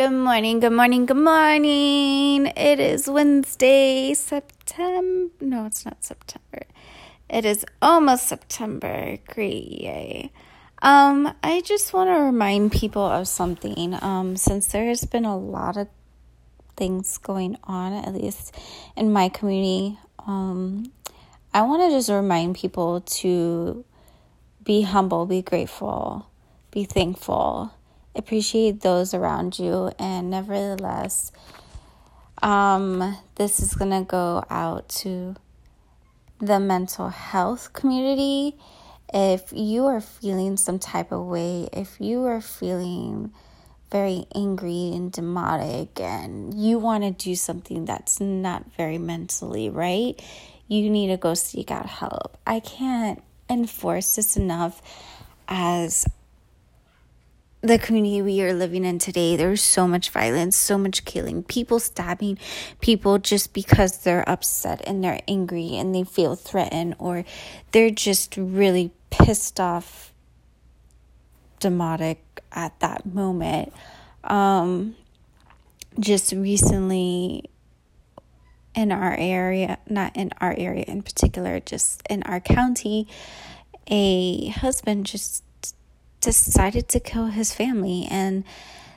Good morning, good morning, good morning. It is Wednesday, September. No, it's not September. It is almost September. Great, yay. Um, I just want to remind people of something. Um, since there has been a lot of things going on, at least in my community, um, I want to just remind people to be humble, be grateful, be thankful appreciate those around you and nevertheless um, this is going to go out to the mental health community. If you are feeling some type of way if you are feeling very angry and demotic and you want to do something that's not very mentally right you need to go seek out help. I can't enforce this enough as the community we are living in today, there's so much violence, so much killing, people stabbing people just because they're upset and they're angry and they feel threatened or they're just really pissed off, demotic at that moment. Um, just recently in our area, not in our area in particular, just in our county, a husband just decided to kill his family. And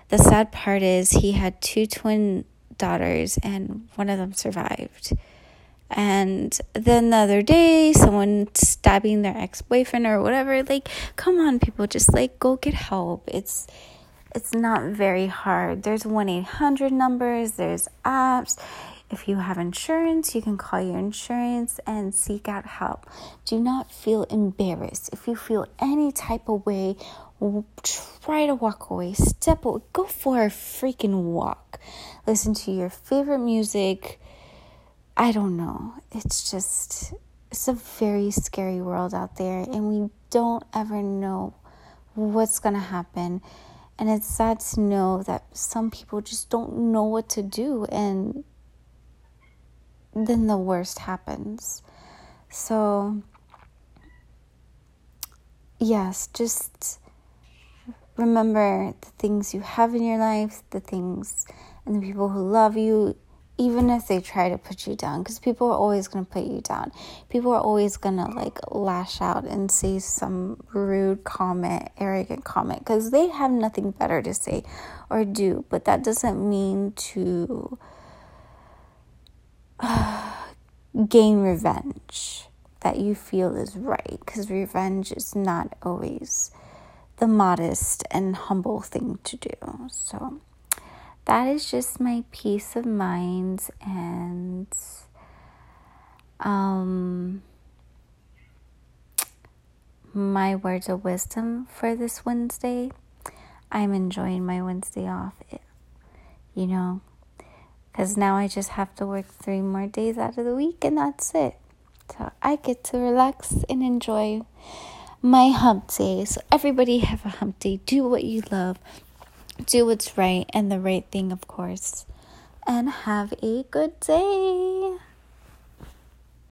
the sad part is he had two twin daughters, and one of them survived. And then the other day, someone stabbing their ex boyfriend or whatever. Like, come on, people, just like go get help. It's it's not very hard. There's 1 800 numbers, there's apps. If you have insurance, you can call your insurance and seek out help. Do not feel embarrassed. If you feel any type of way, try to walk away. Step away. Go for a freaking walk. Listen to your favorite music. I don't know. It's just, it's a very scary world out there, and we don't ever know what's going to happen. And it's sad to know that some people just don't know what to do, and then the worst happens. So, yes, just remember the things you have in your life, the things and the people who love you, even if they try to put you down, because people are always going to put you down. People are always going to like lash out and say some rude comment, arrogant comment, because they have nothing better to say or do. But that doesn't mean to gain revenge that you feel is right because revenge is not always the modest and humble thing to do. So that is just my peace of mind and um my words of wisdom for this Wednesday. I'm enjoying my Wednesday off. It, You know, because now I just have to work three more days out of the week and that's it. So I get to relax and enjoy my hump day. So everybody have a hump day. Do what you love. Do what's right and the right thing, of course. And have a good day.